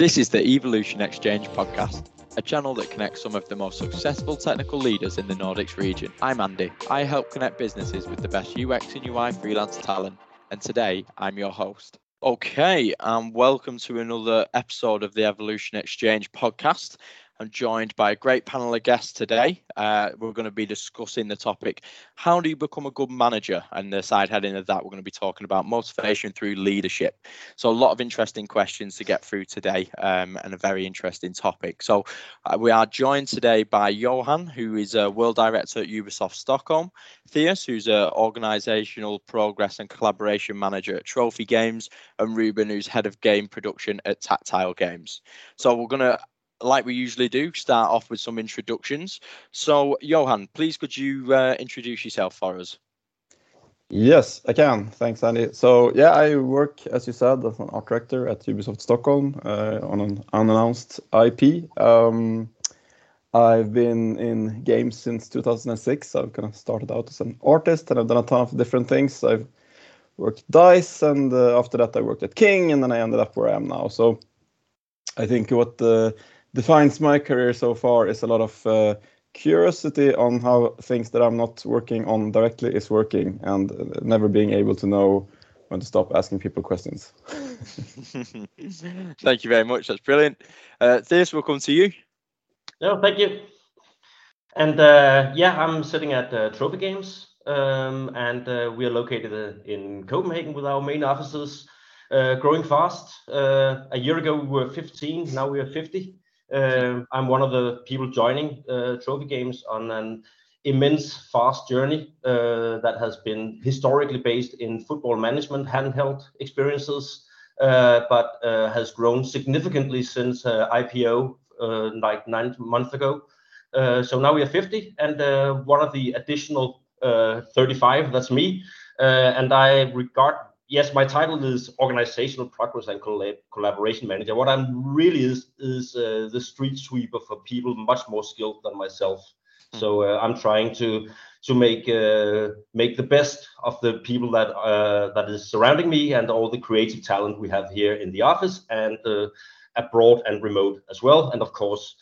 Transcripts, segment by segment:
This is the Evolution Exchange podcast, a channel that connects some of the most successful technical leaders in the Nordics region. I'm Andy. I help connect businesses with the best UX and UI freelance talent, and today I'm your host. Okay, and welcome to another episode of the Evolution Exchange podcast. I'm joined by a great panel of guests today. Uh, we're going to be discussing the topic how do you become a good manager? And the side heading of that, we're going to be talking about motivation through leadership. So, a lot of interesting questions to get through today um, and a very interesting topic. So, uh, we are joined today by Johan, who is a world director at Ubisoft Stockholm, Theis, who's an organizational progress and collaboration manager at Trophy Games, and Ruben, who's head of game production at Tactile Games. So, we're going to like we usually do, start off with some introductions. So, Johan, please could you uh, introduce yourself for us? Yes, I can. Thanks, Andy. So, yeah, I work, as you said, as an art director at Ubisoft Stockholm uh, on an unannounced IP. Um, I've been in games since 2006. I've kind of started out as an artist and I've done a ton of different things. I've worked DICE, and uh, after that, I worked at King, and then I ended up where I am now. So, I think what the defines my career so far is a lot of uh, curiosity on how things that I'm not working on directly is working, and uh, never being able to know when to stop asking people questions. thank you very much. That's brilliant. Uh, Theis, we'll come to you. No, thank you. And uh, yeah, I'm sitting at uh, Trophy Games, um, and uh, we are located uh, in Copenhagen with our main offices. Uh, growing fast. Uh, a year ago we were 15, now we are 50. Uh, I'm one of the people joining uh, Trophy Games on an immense, fast journey uh, that has been historically based in football management, handheld experiences, uh, but uh, has grown significantly since uh, IPO like nine months ago. so now we are 50, and one of the additional 35, that's me. and I regard yes, my title is organizational progress and collab collaboration manager. What I'm really is is uh, the street sweeper for people much more skilled than myself. Mm. So uh, I'm trying to to make uh, make the best of the people that uh, that is surrounding me and all the creative talent we have here in the office and uh, abroad and remote as well. And of course,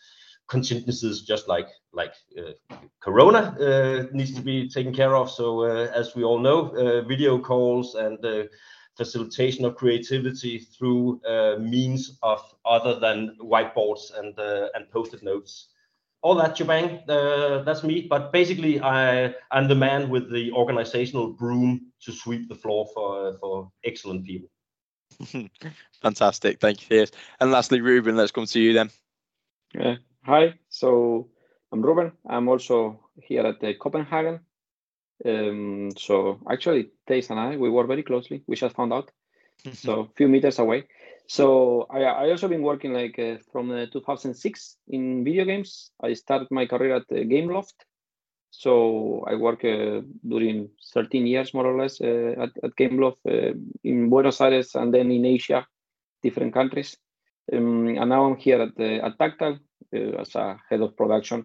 contingencies just like like uh, corona uh, needs to be taken care of. So uh, as we all know uh, video calls and facilitation of creativity through uh, means of other than whiteboards and uh, and post-it notes. All that shebang that's me. But basically i i'm the man with the organizational broom to sweep the floor for for excellent people. Fantastic. Thank you Theis. and lastly ruben let's come to you then. Yeah Hi, so I'm Ruben. I'm also here at the Copenhagen. Um, so actually, Theis and I, we work very closely. We just found out, so a few meters away. So I, I also been working like uh, from uh, 2006 in video games. I started my career at uh, Gameloft. So I work uh, during 13 years more or less uh, at, at Gameloft uh, in Buenos Aires and then in Asia, different countries. Um, and now I'm here at, at Tactile uh, as a head of production.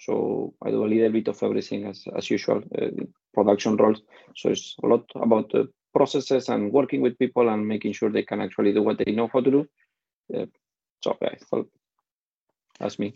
So I do a little bit of everything as, as usual, uh, production roles. So it's a lot about the processes and working with people and making sure they can actually do what they know how to do. Uh, so yeah, that's me.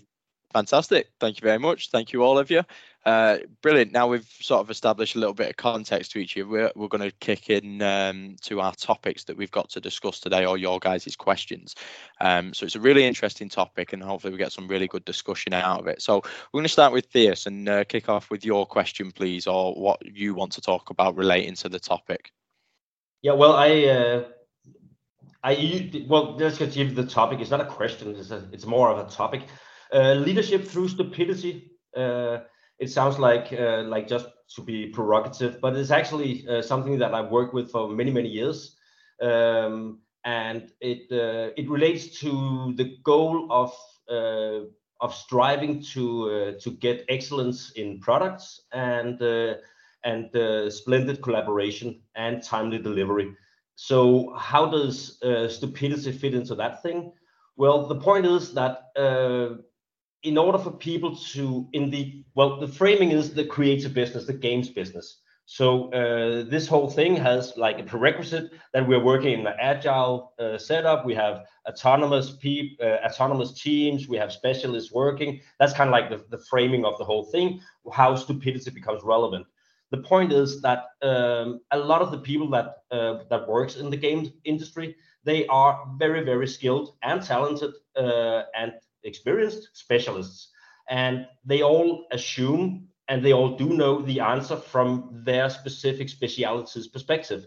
Fantastic. Thank you very much. Thank you, all of you. Uh, brilliant. Now we've sort of established a little bit of context to each of you. We're, we're going to kick in um, to our topics that we've got to discuss today, or your guys' questions. Um, so it's a really interesting topic, and hopefully we get some really good discussion out of it. So we're going to start with Theis and uh, kick off with your question, please, or what you want to talk about relating to the topic. Yeah, well, I. Uh... I well, let's just give the topic. It's not a question. It's a, it's more of a topic. Uh, leadership through stupidity. Uh, it sounds like uh, like just to be prerogative, but it's actually something that I've worked with for many many years, um, and it it relates to the goal of of striving to uh, to get excellence in products and uh, and uh, splendid collaboration and timely delivery. So how does stupidity fit into that thing? Well, the point is that in order for people to in the well the framing is the creative business the games business So uh, this whole thing has like a prerequisite that we're working in an agile uh, setup. We have autonomous peop, uh, autonomous teams. We have specialists working. That's kind of like the, the framing of the whole thing. How stupidity becomes relevant. The point is that um, a lot of the people that uh, that works in the game industry they are very very skilled and talented uh, and experienced specialists, and they all assume and they all do know the answer from their specific specialities perspective.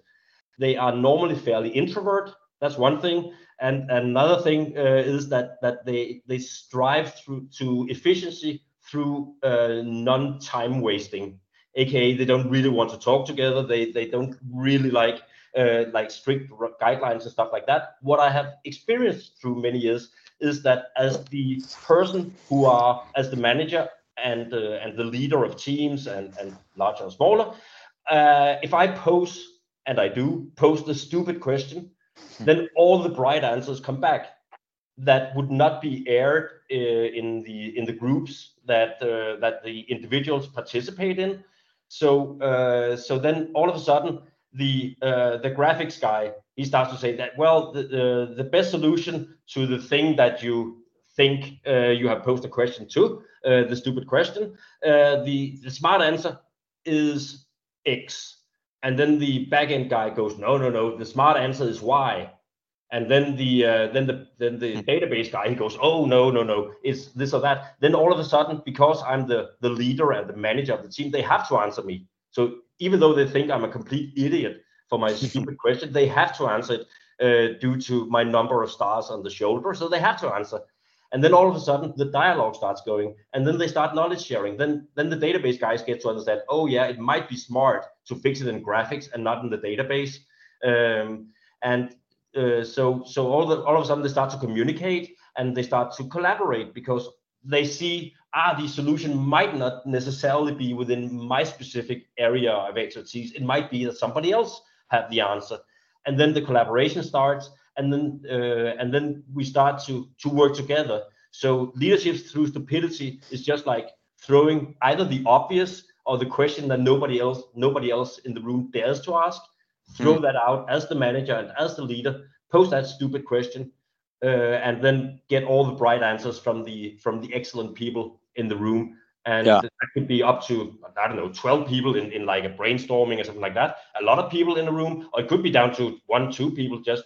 They are normally fairly introvert. That's one thing, and another thing uh, is that that they they strive through to efficiency through uh, non-time wasting. AKA, they don't really want to talk together. They they don't really like uh, like strict guidelines and stuff like that. What I have experienced through many years is that as the person who are as the manager and uh, and the leader of teams and and larger and smaller. Uh, if I pose and I do pose the stupid question, then all the bright answers come back that would not be aired uh, in the in the groups that uh, that the individuals participate in. So uh, so then all of a sudden the uh, the graphics guy he starts to say that well the, the the best solution to the thing that you think you have posed a question to uh, the stupid question. Uh, the, the smart answer is X. And then the backend guy goes, no, no, no, the smart answer is Y. And then the uh, then the then the database guy he goes, oh no, no, no, it's this or that. Then all of a sudden, because I'm the the leader and the manager of the team, they have to answer me. So even though they think I'm a complete idiot for my stupid question, they have to answer it uh, due to my number of stars on the shoulder. So they have to answer. And then all of a sudden the dialogue starts going and then they start knowledge sharing. Then then the database guys get to understand oh yeah it might be smart to fix it in graphics and not in the database. Um, and uh, so so all the all of a sudden they start to communicate and they start to collaborate because they see ah the solution might not necessarily be within my specific area of expertise. It might be that somebody else had the answer and then the collaboration starts and then uh, and then we start to to work together. So leadership through stupidity is just like throwing either the obvious or the question that nobody else nobody else in the room dares to ask. Throw mm. that out as the manager and as the leader. Post that stupid question, uh, and then get all the bright answers from the from the excellent people in the room and yeah. that could be up to i don't know 12 people in, in like a brainstorming or something like that a lot of people in the room or it could be down to one two people just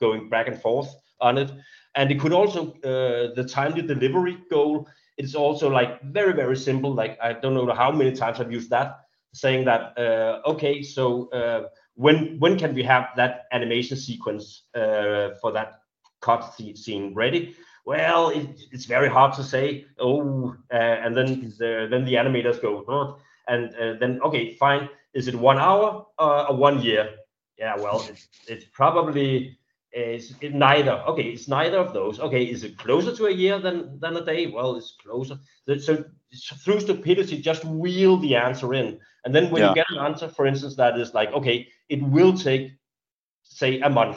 going back and forth on it. And it could also uh, the time to delivery goal. It's also like very very simple. Like I don't know how many times I've used that, saying that uh, okay, so uh, when when can we have that animation sequence uh, for that cut scene ready? Well, it, it's very hard to say. Oh, uh, and then the, then the animators go, oh, and uh, then okay, fine. Is it one hour or one year? Yeah, well, it's, it's probably is it neither. Okay, it's neither of those. Okay, is it closer to a year than than a day? Well, it's closer. So, so through stupidity, just wheel the answer in, and then when yeah. you get an answer, for instance, that is like, okay, it will take, say, a month.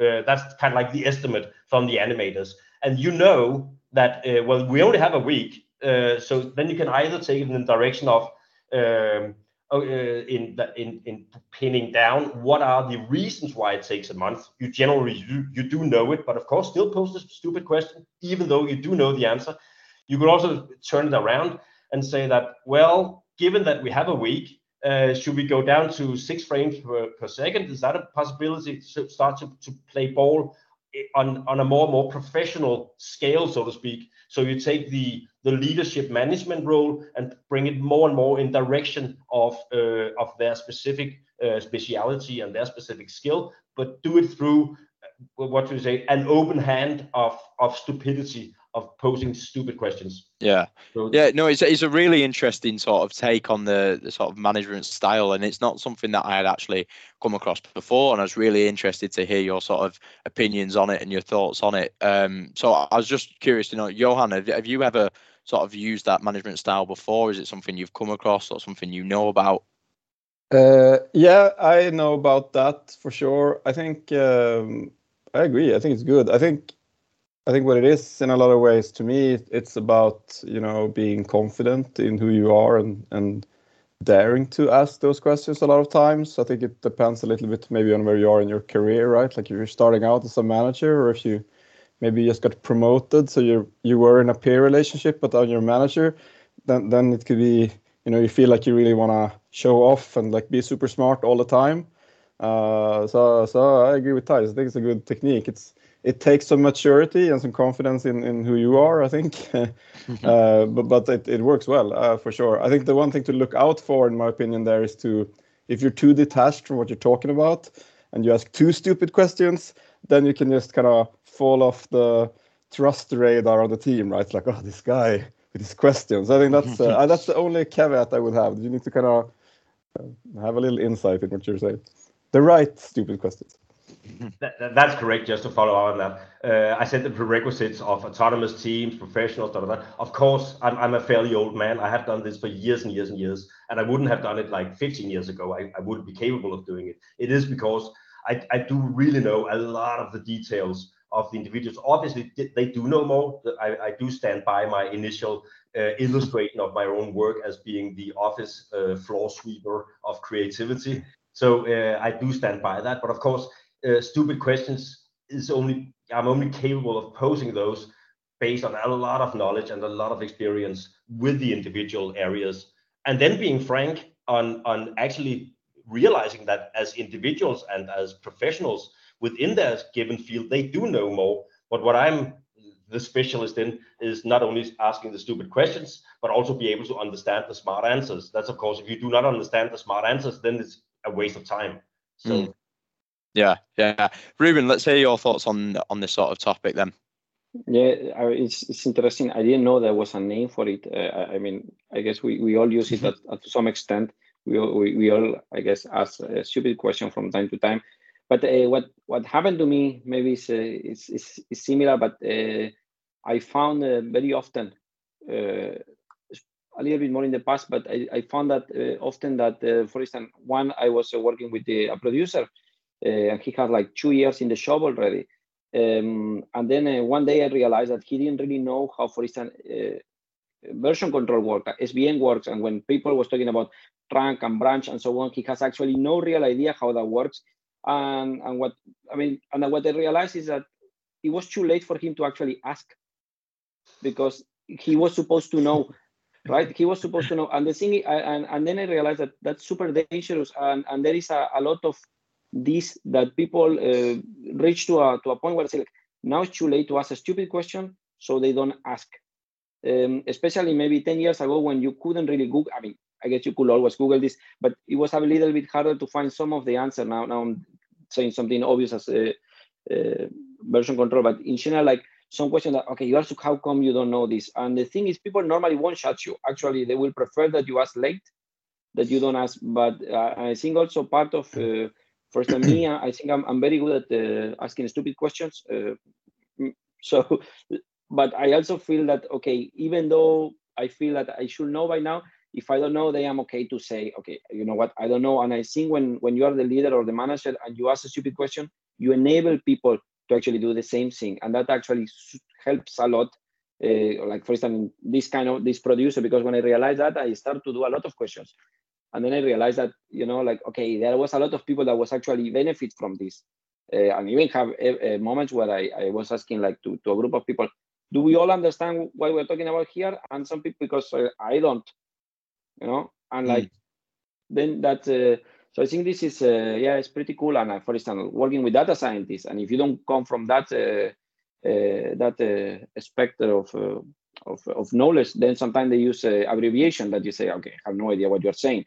Uh, that's kind of like the estimate from the animators, and you know that uh, well, we only have a week, uh, so then you can either take it in the direction of um, uh, in, in in pinning down what are the reasons why it takes a month. You generally you, you do know it, but of course still post a stupid question, even though you do know the answer. You could also turn it around and say that, well, given that we have a week, uh, should we go down to six frames per, per second? Is that a possibility to start to, to play ball on, on a more more professional scale, so to speak? So you take the the leadership management role and bring it more and more in direction of uh, of their specific uh, speciality and their specific skill, but do it through uh, what you say an open hand of of stupidity of posing stupid questions. Yeah, so, yeah, no, it's it's a really interesting sort of take on the, the sort of management style, and it's not something that I had actually come across before, and I was really interested to hear your sort of opinions on it and your thoughts on it. Um, so I was just curious to know, Johan, have, have you ever sort of used that management style before? Is it something you've come across or something you know about? Uh, yeah, I know about that for sure. I think um, I agree. I think it's good. I think I think what it is in a lot of ways to me, it's about you know being confident in who you are and and daring to ask those questions a lot of times. I think it depends a little bit maybe on where you are in your career, right? Like if you're starting out as a manager or if you maybe just got promoted, so you you were in a peer relationship, but on your manager, then then it could be you know you feel like you really want to show off and like be super smart all the time. Uh, so so I agree with Theis. I think it's a good technique. It's it takes some maturity and some confidence in, in who you are, I think. uh, but but it, it works well uh, for sure. I think the one thing to look out for, in my opinion, there is to if you're too detached from what you're talking about and you ask two stupid questions, then you can just kind of fall off the trust radar of the team, right? It's like, oh, this guy with his questions. I think that's uh, that's the only caveat I would have. You need to kind of uh, have a little insight in what you're saying. The right stupid questions. That, that, that's correct. Just to follow on that, uh, I said the prerequisites of autonomous teams, professionals, da, da, da. Of course, I'm, I'm a fairly old man. I have done this for years and years and years, and I wouldn't have done it like 15 years ago. I, I wouldn't be capable of doing it. It is because I, I do really know a lot of the details of the individuals. Obviously, they do know more. I, I do stand by my initial uh, illustration of my own work as being the office uh, floor sweeper of creativity. So uh, I do stand by that. But of course, uh, stupid questions is only I'm only capable of posing those based on a lot of knowledge and a lot of experience with the individual areas, and then being frank on on actually realizing that as individuals and as professionals within their given field, they do know more. But what I'm the specialist in is not only asking the stupid questions, but also be able to understand the smart answers. That's of course, if you do not understand the smart answers, then it's a waste of time. So. Mm. Yeah, yeah. Ruben, let's hear your thoughts on on this sort of topic then. Yeah, it's it's interesting. I didn't know there was a name for it. Uh, I mean, I guess we, we all use it mm-hmm. at, to some extent. We, we we all, I guess, ask a stupid question from time to time. But uh, what what happened to me maybe is uh, is, is, is, similar, but uh, I found uh, very often uh, a little bit more in the past, but I, I found that often that, for instance, one I was working with the, a producer uh, and he had like two years in the shop already. Um, and then uh, one day I realized that he didn't really know how, for instance, uh, version control works, SVN works. And when people was talking about trunk and branch and so on, he has actually no real idea how that works. And, and what I mean, and what I realized is that it was too late for him to actually ask because he was supposed to know right he was supposed to know and the thing and, and then i realized that that's super dangerous and, and there is a, a lot of this that people uh, reach to a to a point where say like, now it's too late to ask a stupid question, so they don't ask. Um, especially maybe 10 years ago when you couldn't really Google. I mean, I guess you could always Google this, but it was a little bit harder to find some of the answer. Now, now I'm saying something obvious as a, version control, but in general, like some question that okay, you ask how come you don't know this? And the thing is, people normally won't shut you. Actually, they will prefer that you ask late, that you don't ask. But uh, I think also part of uh, First, time, me, I think I'm, I'm very good at uh, asking stupid questions. Uh, so, but I also feel that, okay, even though I feel that I should know by now, if I don't know, then I'm okay to say, okay, you know what, I don't know. And I think when, when you are the leader or the manager and you ask a stupid question, you enable people to actually do the same thing. And that actually helps a lot. Uh, like for instance, this kind of this producer, because when I realized that, I start to do a lot of questions and then i realized that you know like okay there was a lot of people that was actually benefit from this. Uh, and even have uh, moments where I, I was asking like to, to a group of people do we all understand what we're talking about here? And some people because uh, i don't you know? And like mm. then that so i think this is yeah it's pretty cool. And for instance working with data scientists and if you don't come from that that specter of of, of knowledge, then sometimes they use uh, abbreviation that you say, okay, I have no idea what you're saying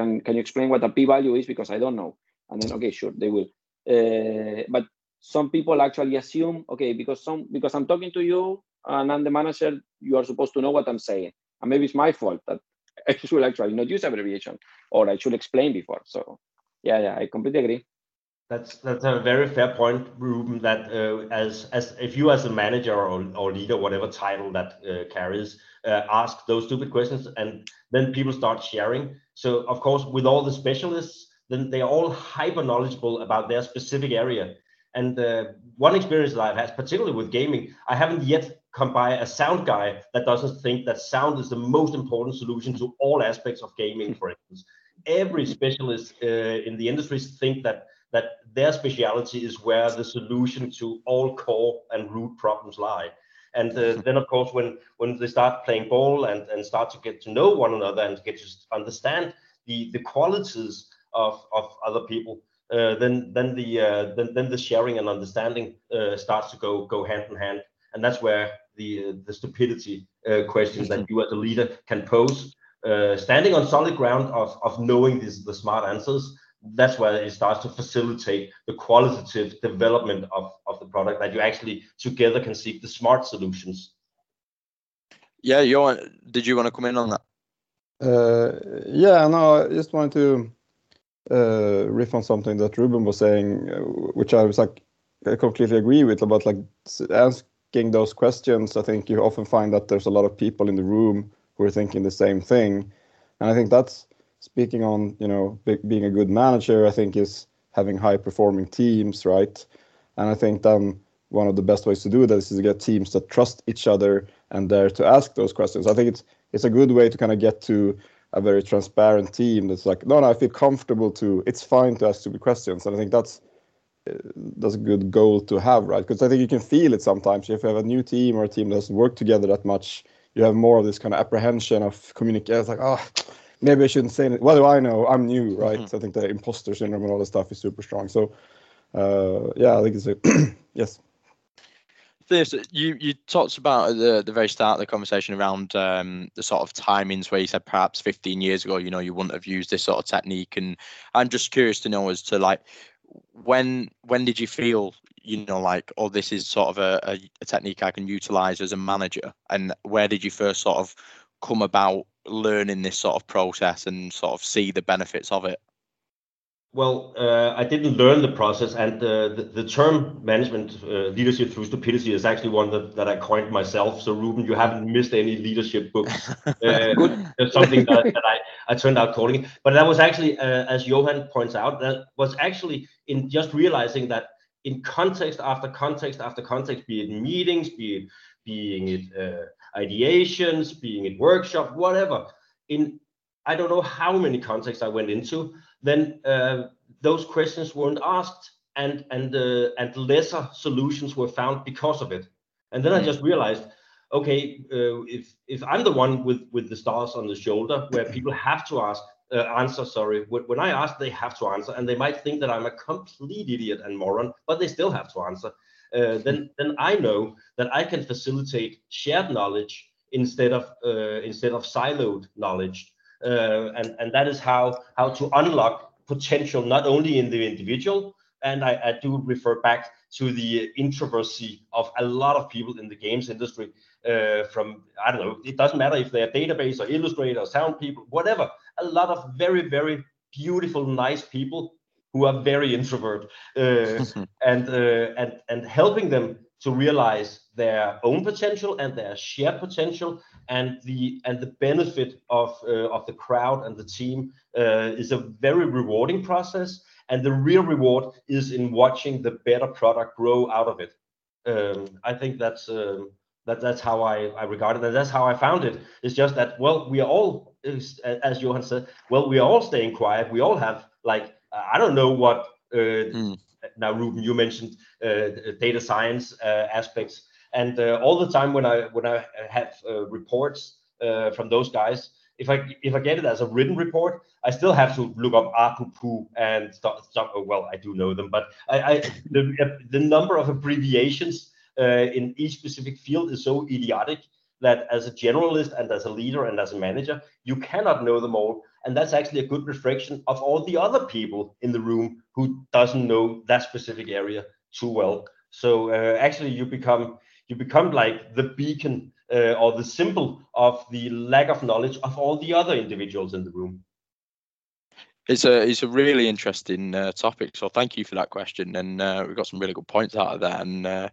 can can you explain what a p-value is? Because i don't know. And then okay sure they will. Uh, but some people actually assume okay because some because i'm talking to you and i'm the manager you are supposed to know what i'm saying. And maybe it's my fault that i should actually not use abbreviation or i should explain before. So yeah yeah i completely agree. That's that's a very fair point, Ruben. That uh, as as if you as a manager or, or leader, whatever title that uh, carries, uh, ask those stupid questions, and then people start sharing. So of course, with all the specialists, then they are all hyper knowledgeable about their specific area. And uh, one experience that I've had, particularly with gaming, I haven't yet come by a sound guy that doesn't think that sound is the most important solution to all aspects of gaming, for instance. Every specialist uh, in the industry think that that their speciality is where the solution to all core and root problems lie. And uh, then, of course, when when they start playing ball and, and start to get to know one another and get to understand the the qualities of, of other people, uh, then then the uh, then, then the sharing and understanding uh, starts to go go hand in hand, and that's where the uh, the stupidity uh, questions that you as a leader can pose, standing on solid ground of of knowing these the smart answers. That's where it starts to facilitate the qualitative development of, of the product that you actually together can seek the smart solutions. Yeah, you did you want to comment on that? Uh, yeah, no, I just wanted to uh, riff on something that Ruben was saying, uh, which I was like, I completely agree with about like asking those questions. I think you often find that there's a lot of people in the room who are thinking the same thing, and I think that's speaking on you know be, being a good manager. I think is having high performing teams, right? And I think then one of the best ways to do that is to get teams that trust each other and dare to ask those questions. I think it's it's a good way to kind of get to a very transparent team that's like, no, no, I feel comfortable to. It's fine to ask stupid questions, and I think that's uh, that's a good goal to have, right? Because I think you can feel it sometimes if you have a new team or a team that doesn't work together that much. You have more of this kind of apprehension of communication. It's like, oh, maybe I shouldn't say it. What do I know? I'm new, right? Mm-hmm. So I think the imposter syndrome and all this stuff is super strong. So, uh, yeah, I think it's a yes this you you talked about at the the very start of the conversation around um, the sort of timings where you said perhaps 15 years ago you know you wouldn't have used this sort of technique and i'm just curious to know as to like when when did you feel you know like oh this is sort of a, a, a technique i can utilize as a manager and where did you first sort of come about learning this sort of process and sort of see the benefits of it well, uh, I didn't learn the process, and uh, the, the, term management uh, leadership through stupidity is actually one that, that I coined myself. So, Ruben, you haven't missed any leadership books. Uh, something that, that I, I turned out calling it. But that was actually, uh, as Johan points out, that was actually in just realizing that in context after context after context, be it meetings, be it being it uh, ideations, being it workshop, whatever. In I don't know how many contexts I went into then uh, those questions weren't asked and and uh, and lesser solutions were found because of it. And then mm-hmm. I just realized, okay, uh, if if I'm the one with with the stars on the shoulder, where people have to ask uh, answer, sorry, when I ask, they have to answer, and they might think that I'm a complete idiot and moron, but they still have to answer. Uh, then then I know that I can facilitate shared knowledge instead of uh, instead of siloed knowledge. Uh, and and that is how how to unlock potential not only in the individual and I, I, do refer back to the introversy of a lot of people in the games industry uh, from i don't know it doesn't matter if they're database or illustrator or sound people whatever a lot of very very beautiful nice people who are very introvert uh, and uh, and and helping them to realize their own potential and their shared potential. And the and the benefit of uh, of the crowd and the team uh, is a very rewarding process. And the real reward is in watching the better product grow out of it. Um, i think that's um, that that's how I, I regard it. And that's how i found it. It's just that well we are all as johan said well we are all staying quiet. We all have like i don't know what uh, mm now Ruben, you mentioned uh, data science uh, aspects, and uh, all the time when I when I have reports from those guys, if I if I get it as a written report, I still have to look up APUPU and stuff. Oh, well, I do know them, but I, I the the number of abbreviations uh, in each specific field is so idiotic that as a generalist and as a leader and as a manager, you cannot know them all. And that's actually a good reflection of all the other people in the room who doesn't know that specific area too well. So uh, actually, you become you become like the beacon uh, or the symbol of the lack of knowledge of all the other individuals in the room. It's a it's a really interesting uh, topic. So thank you for that question, and uh, we've got some really good points out of that. And uh,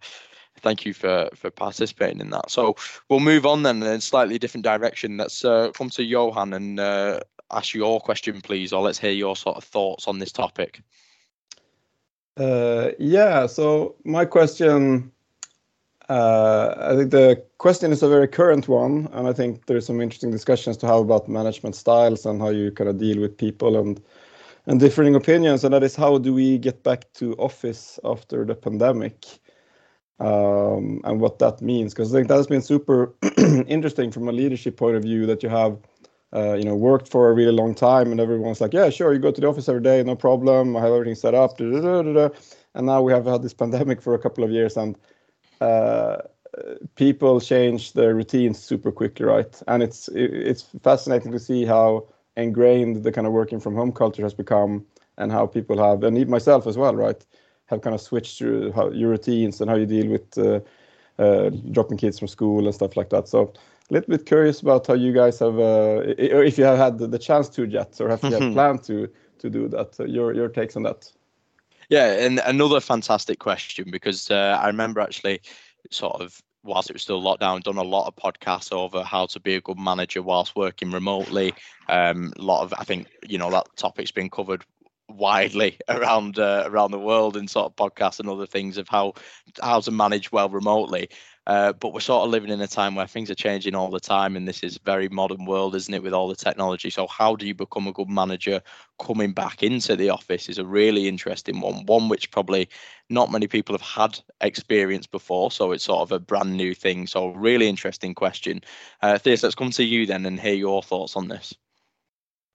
thank you for for participating in that. So we'll move on then in a slightly different direction. Let's uh, come to Johan and uh, ask your question, please, or let's hear your sort of thoughts on this topic. Uh, yeah. So my question, uh, I think the question is a very current one, and I think there's some interesting discussions to have about management styles and how you kind of deal with people and and differing opinions. And that is how do we get back to office after the pandemic? Um, and what that means, because I think that has been super interesting from a leadership point of view that you have uh, you know, worked for a really long time, and everyone's like, "Yeah, sure, you go to the office every day, no problem. I have everything set up." Da, da, da, and now we have had this pandemic for a couple of years, and uh, people change their routines super quickly, right? And it's it's fascinating to see how ingrained the kind of working from home culture has become, and how people have, and myself as well, right, have kind of switched through how your routines and how you deal with uh, uh, dropping kids from school and stuff like that. So a little bit curious about how you guys have, uh, or if you have had the chance to yet, or have you had planned to to do that. Uh, your your takes on that. Yeah, and another fantastic question because uh, I remember actually sort of whilst it was still lockdown, done a lot of podcasts over how to be a good manager whilst working remotely. Um, a lot of I think you know that topic's been covered widely around uh, around the world in sort of podcasts and other things of how how to manage well remotely. Uh, but we're sort of living in a time where things are changing all the time, and this is very modern world, isn't it, with all the technology? So, how do you become a good manager coming back into the office is a really interesting one, one which probably not many people have had experience before. So, it's sort of a brand new thing. So, really interesting question. Uh, Theis, let's come to you then and hear your thoughts on this.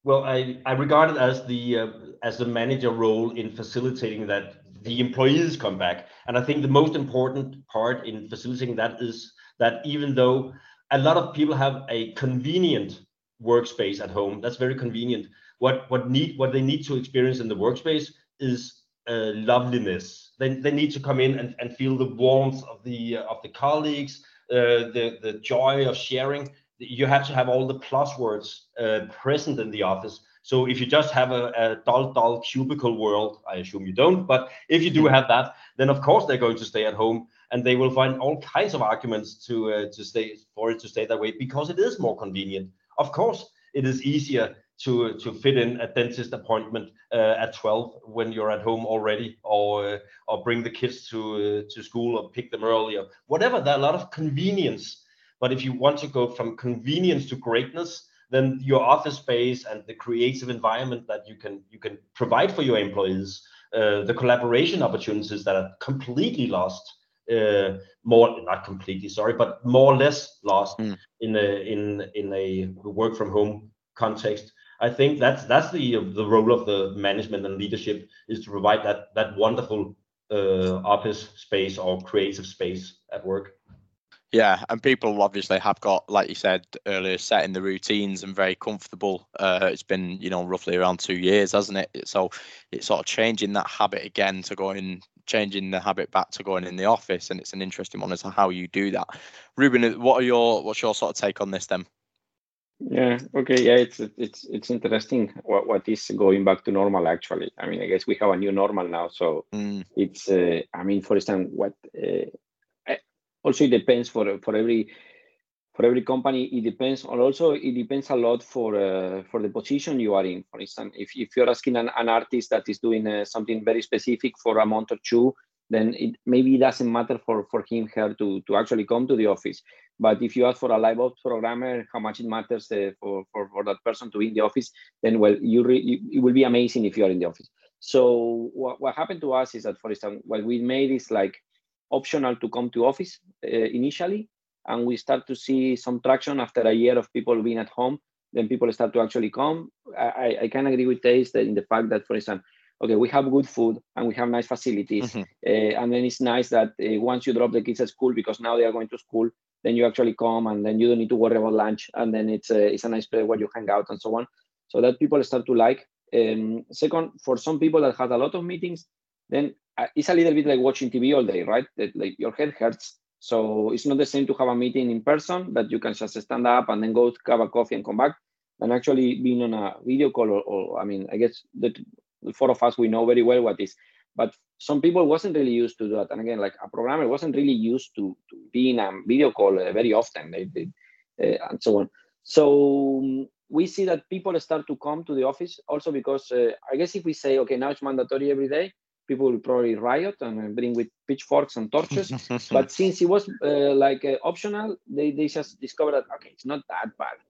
Well, I, I regard it as the uh, as the manager role in facilitating that the employees come back. And I think the most important part in facilitating that is that even though a lot of people have a convenient workspace at home, that's very convenient. What what need what they need to experience in the workspace is uh, loveliness. They, they need to come in and, and feel the warmth of the uh, of the colleagues, uh, the the joy of sharing. You have to have all the plus words uh, present in the office so if you just have a, a dull, dull cubicle world, I assume you don't, but if you do have that, then of course they're going to stay at home and they will find all kinds of arguments to uh, to stay for it to stay that way because it is more convenient. Of course, it is easier to to fit in a dentist appointment uh, at 12 when you're at home already, or uh, or bring the kids to uh, to school or pick them early or whatever. There are a lot of convenience, but if you want to go from convenience to greatness, then your office space and the creative environment that you can you can provide for your employees, uh, the collaboration opportunities that are completely lost, uh, more not completely sorry, but more or less lost mm. in a in in a work from home context. I think that's that's the the role of the management and leadership is to provide that that wonderful uh, office space or creative space at work. Yeah, and people obviously have got, like you said earlier, set in the routines and very comfortable. Uh, it's been, you know, roughly around two years, hasn't it? So it's sort of changing that habit again to going, changing the habit back to going in the office, and it's an interesting one as to how you do that. Ruben, what are your, what's your sort of take on this then? Yeah. Okay. Yeah. It's it's it's interesting what what is going back to normal. Actually, I mean, I guess we have a new normal now. So mm. it's. Uh, I mean, for instance, what uh, also it depends for for every for every company it depends and also it depends a lot for uh, for the position you are in. For instance if, if you're asking an, an artist that is doing uh, something very specific for a month or two then it maybe it doesn't matter for for him her to to actually come to the office. But if you ask for a live ops programmer how much it matters uh, for, for for that person to be in the office then well you, re, you it will be amazing if you are in the office. So what, what happened to us is that for instance what we made is like optional to come to office uh, initially and we start to see some traction after a year of people being at home then people start to actually come. I, I can agree with that in the fact that for instance okay we have good food and we have nice facilities mm-hmm. uh, and then it's nice that uh, once you drop the kids at school because now they are going to school then you actually come and then you don't need to worry about lunch and then it's a, it's a nice place where you hang out and so on. So that people start to like. Um, second for some people that had a lot of meetings then uh, it's a little bit like watching TV all day, right? That, like your head hurts. So it's not the same to have a meeting in person that you can just stand up and then go have a coffee and come back, And actually being on a video call. Or, or I mean, I guess the, the four of us we know very well what is. But some people wasn't really used to that. And again, like a programmer wasn't really used to, to being a video call uh, very often. They, they uh, and so on. So um, we see that people start to come to the office also because uh, I guess if we say, okay, now it's mandatory every day, people will probably riot and bring with pitchforks and torches. but since it was uh, like uh, optional, they, they just discovered that okay, it's not that bad.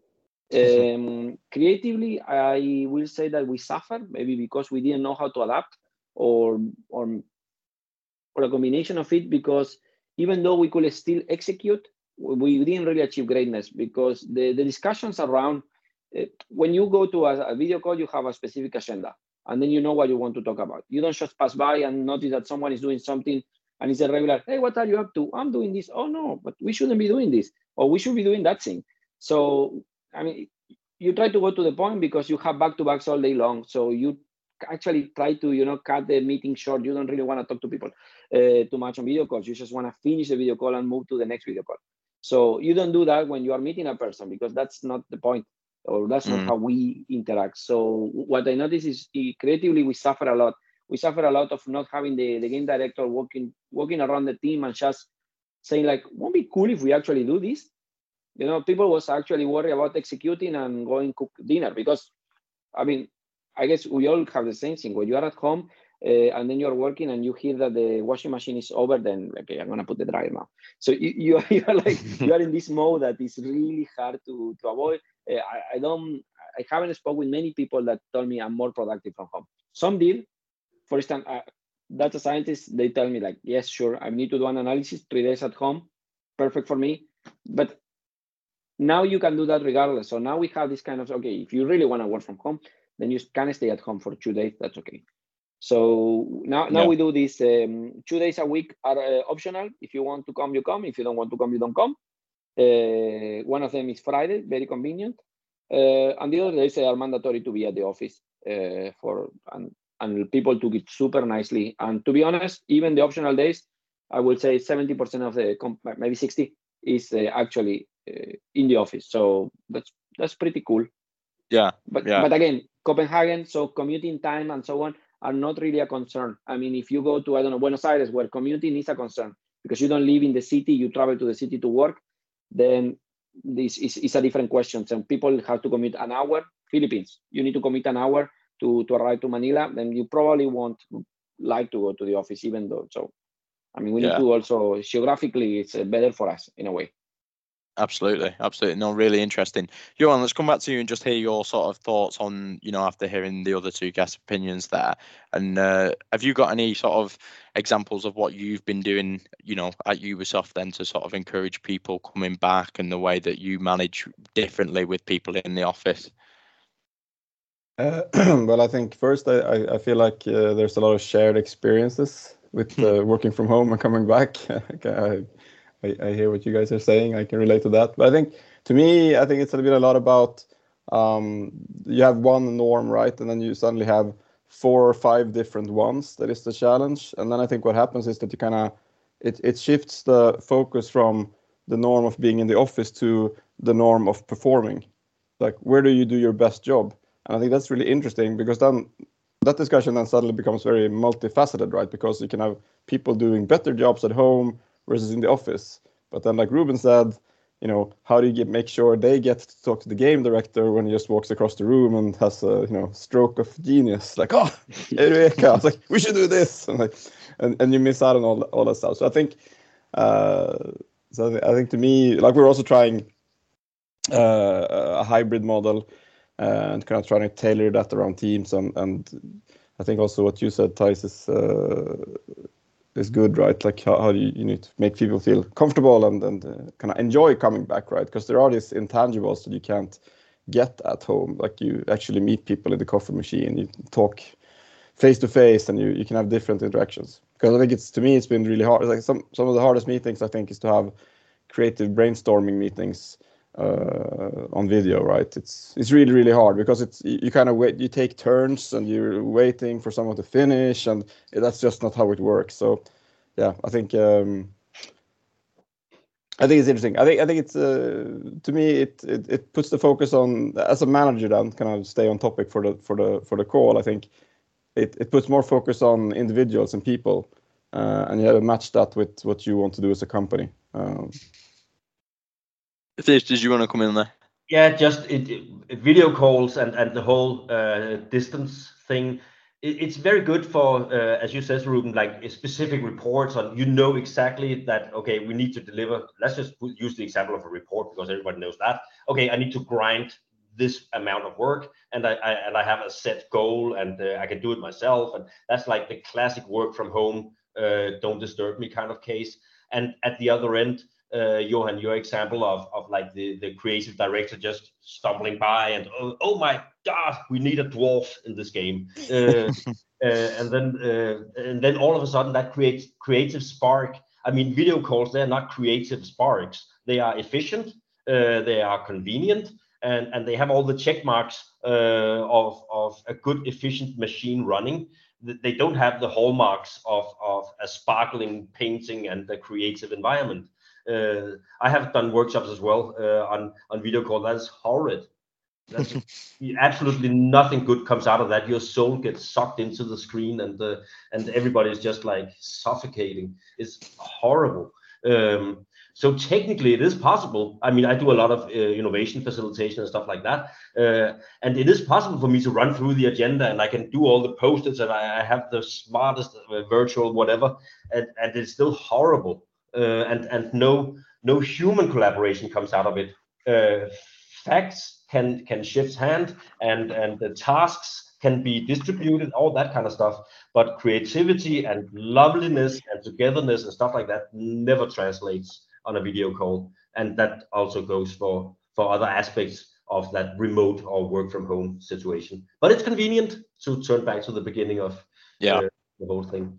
Um, creatively, I will say that we suffer maybe because we didn't know how to adapt, or or or a combination of it. Because even though we could still execute, we didn't really achieve greatness because the, the discussions around uh, when you go to a, a video call, you have a specific agenda and then you know what you want to talk about. You don't just pass by and notice that someone is doing something and it's a regular, hey, what are you up to? I'm doing this. Oh no, but we shouldn't be doing this, or we should be doing that thing. So I mean, you try to go to the point because you have back to backs all day long. So you actually try to you know cut the meeting short. You don't really want to talk to people uh, too much on video calls. You just want to finish the video call and move to the next video call. So you don't do that when you are meeting a person because that's not the point or that's not mm. how we interact. So what I notice is creatively we suffer a lot. We suffer a lot of not having the, the game director walking walking around the team and just saying like, won't be cool if we actually do this. You know, people was actually worried about executing and going cook dinner because, I mean, I guess we all have the same thing. When you are at home uh, and then you're working and you hear that the washing machine is over, then okay, I'm gonna put the dryer now. So you, you, are, you are like you are in this mode that is really hard to to avoid. Uh, I, I, don't, I haven't spoke with many people that told me I'm more productive from home. Some did. For instance, uh, data scientists, they tell me like, yes, sure, I need to do an analysis three days at home, perfect for me. But now you can do that regardless. So now we have this kind of, okay, if you really want to work from home, then you can stay at home for two days, that's okay. So now, now yeah. we do this um, two days a week are uh, optional. If you want to come, you come. If you don't want to come, you don't come. Uh, one of them is Friday, very convenient, uh, and the other days are mandatory to be at the office uh, for and, and people took it super nicely. And to be honest, even the optional days, I would say 70% of the maybe 60 is uh, actually uh, in the office. So that's that's pretty cool. Yeah. But yeah. but again, Copenhagen, so commuting time and so on are not really a concern. I mean, if you go to I don't know Buenos Aires, where commuting is a concern because you don't live in the city, you travel to the city to work then this is, is a different question. Some people have to commute an hour. Philippines, you need to commit an hour to, to arrive to Manila, then you probably won't like to go to the office, even though. So, I mean, we yeah. need to also geographically, it's uh, better for us in a way. Absolutely, absolutely. No, really interesting. Johan, let's come back to you and just hear your sort of thoughts on, you know, after hearing the other two guest opinions there. And uh, have you got any sort of examples of what you've been doing, you know, at Ubisoft then to sort of encourage people coming back and the way that you manage differently with people in the office? Uh, well, I think first I, I feel like uh, there's a lot of shared experiences with hmm. uh, working from home and coming back. I, I, I hear what you guys are saying. I can relate to that. But I think to me, I think it's a bit a lot about um, you have one norm, right? And then you suddenly have four or five different ones. That is the challenge. And then I think what happens is that you kind of it, it shifts the focus from the norm of being in the office to the norm of performing. Like where do you do your best job? And I think that's really interesting because then that discussion then suddenly becomes very multifaceted, right? Because you can have people doing better jobs at home versus in the office. But then, like Ruben said, you know, how do you get make sure they get to talk to the game director when he just walks across the room and has a you know stroke of genius, like oh, Eureka! like we should do this, and like, and, and you miss out on all all that stuff. So I think, uh, so I think to me, like we're also trying uh, a hybrid model uh, and kind of trying to tailor that around teams and and I think also what you said, Theis, is uh, is good, right? Like how, how you, you need to make people feel comfortable and and uh, kind of enjoy coming back, right? Because there are these intangibles that you can't get at home. Like you actually meet people in the coffee machine, you talk face to face, and you you can have different interactions. Because I think it's to me it's been really hard. It's like some some of the hardest meetings I think is to have creative brainstorming meetings uh, on video, right? It's it's really really hard because it's you, you kind of wait, you take turns and you're waiting for someone to finish, and that's just not how it works. So, yeah, I think um, I think it's interesting. I think I think it's uh, to me it, it it puts the focus on as a manager then kind of stay on topic for the for the for the call. I think it it puts more focus on individuals and people, uh, and you have to match that with what you want to do as a company. Um, Theis, did you want to come in there? Yeah, just it, it, video calls and, and the whole uh, distance thing. it's very good for, uh, as you said, Ruben, like specific reports on, you know exactly that, okay, we need to deliver. Let's just use the example of a report because everybody knows that. Okay, I need to grind this amount of work and I, I and I have a set goal and uh, I can do it myself. And that's like the classic work from home, uh, don't disturb me kind of case. And at the other end, uh, Johan, your example of, of like the, the creative director just stumbling by and oh, oh my god, we need a dwarf in this game, uh, uh, and then uh, and then all of a sudden that creates creative spark. I mean, video calls they're not creative sparks; they are efficient, uh, they are convenient, and and they have all the check marks uh, of of a good efficient machine running. They don't have the hallmarks of of a sparkling painting and a creative environment. Uh, I have done workshops as well uh, on on video call. That's horrid. That's absolutely nothing good comes out of that. Your soul gets sucked into the screen, and uh, and everybody is just like suffocating. It's horrible. Um, so technically, it is possible. I mean, I do a lot of uh, innovation facilitation and stuff like that, uh, and it is possible for me to run through the agenda, and I can do all the post-its, and I, I have the smartest uh, virtual whatever, and, and it's still horrible uh, and and no no human collaboration comes out of it. Uh, facts can can shift hand, and and the tasks can be distributed, all that kind of stuff. But creativity and loveliness and togetherness and stuff like that never translates on a video call, and that also goes for for other aspects of that remote or work from home situation. But it's convenient to turn back to the beginning of yeah. Uh, the whole thing.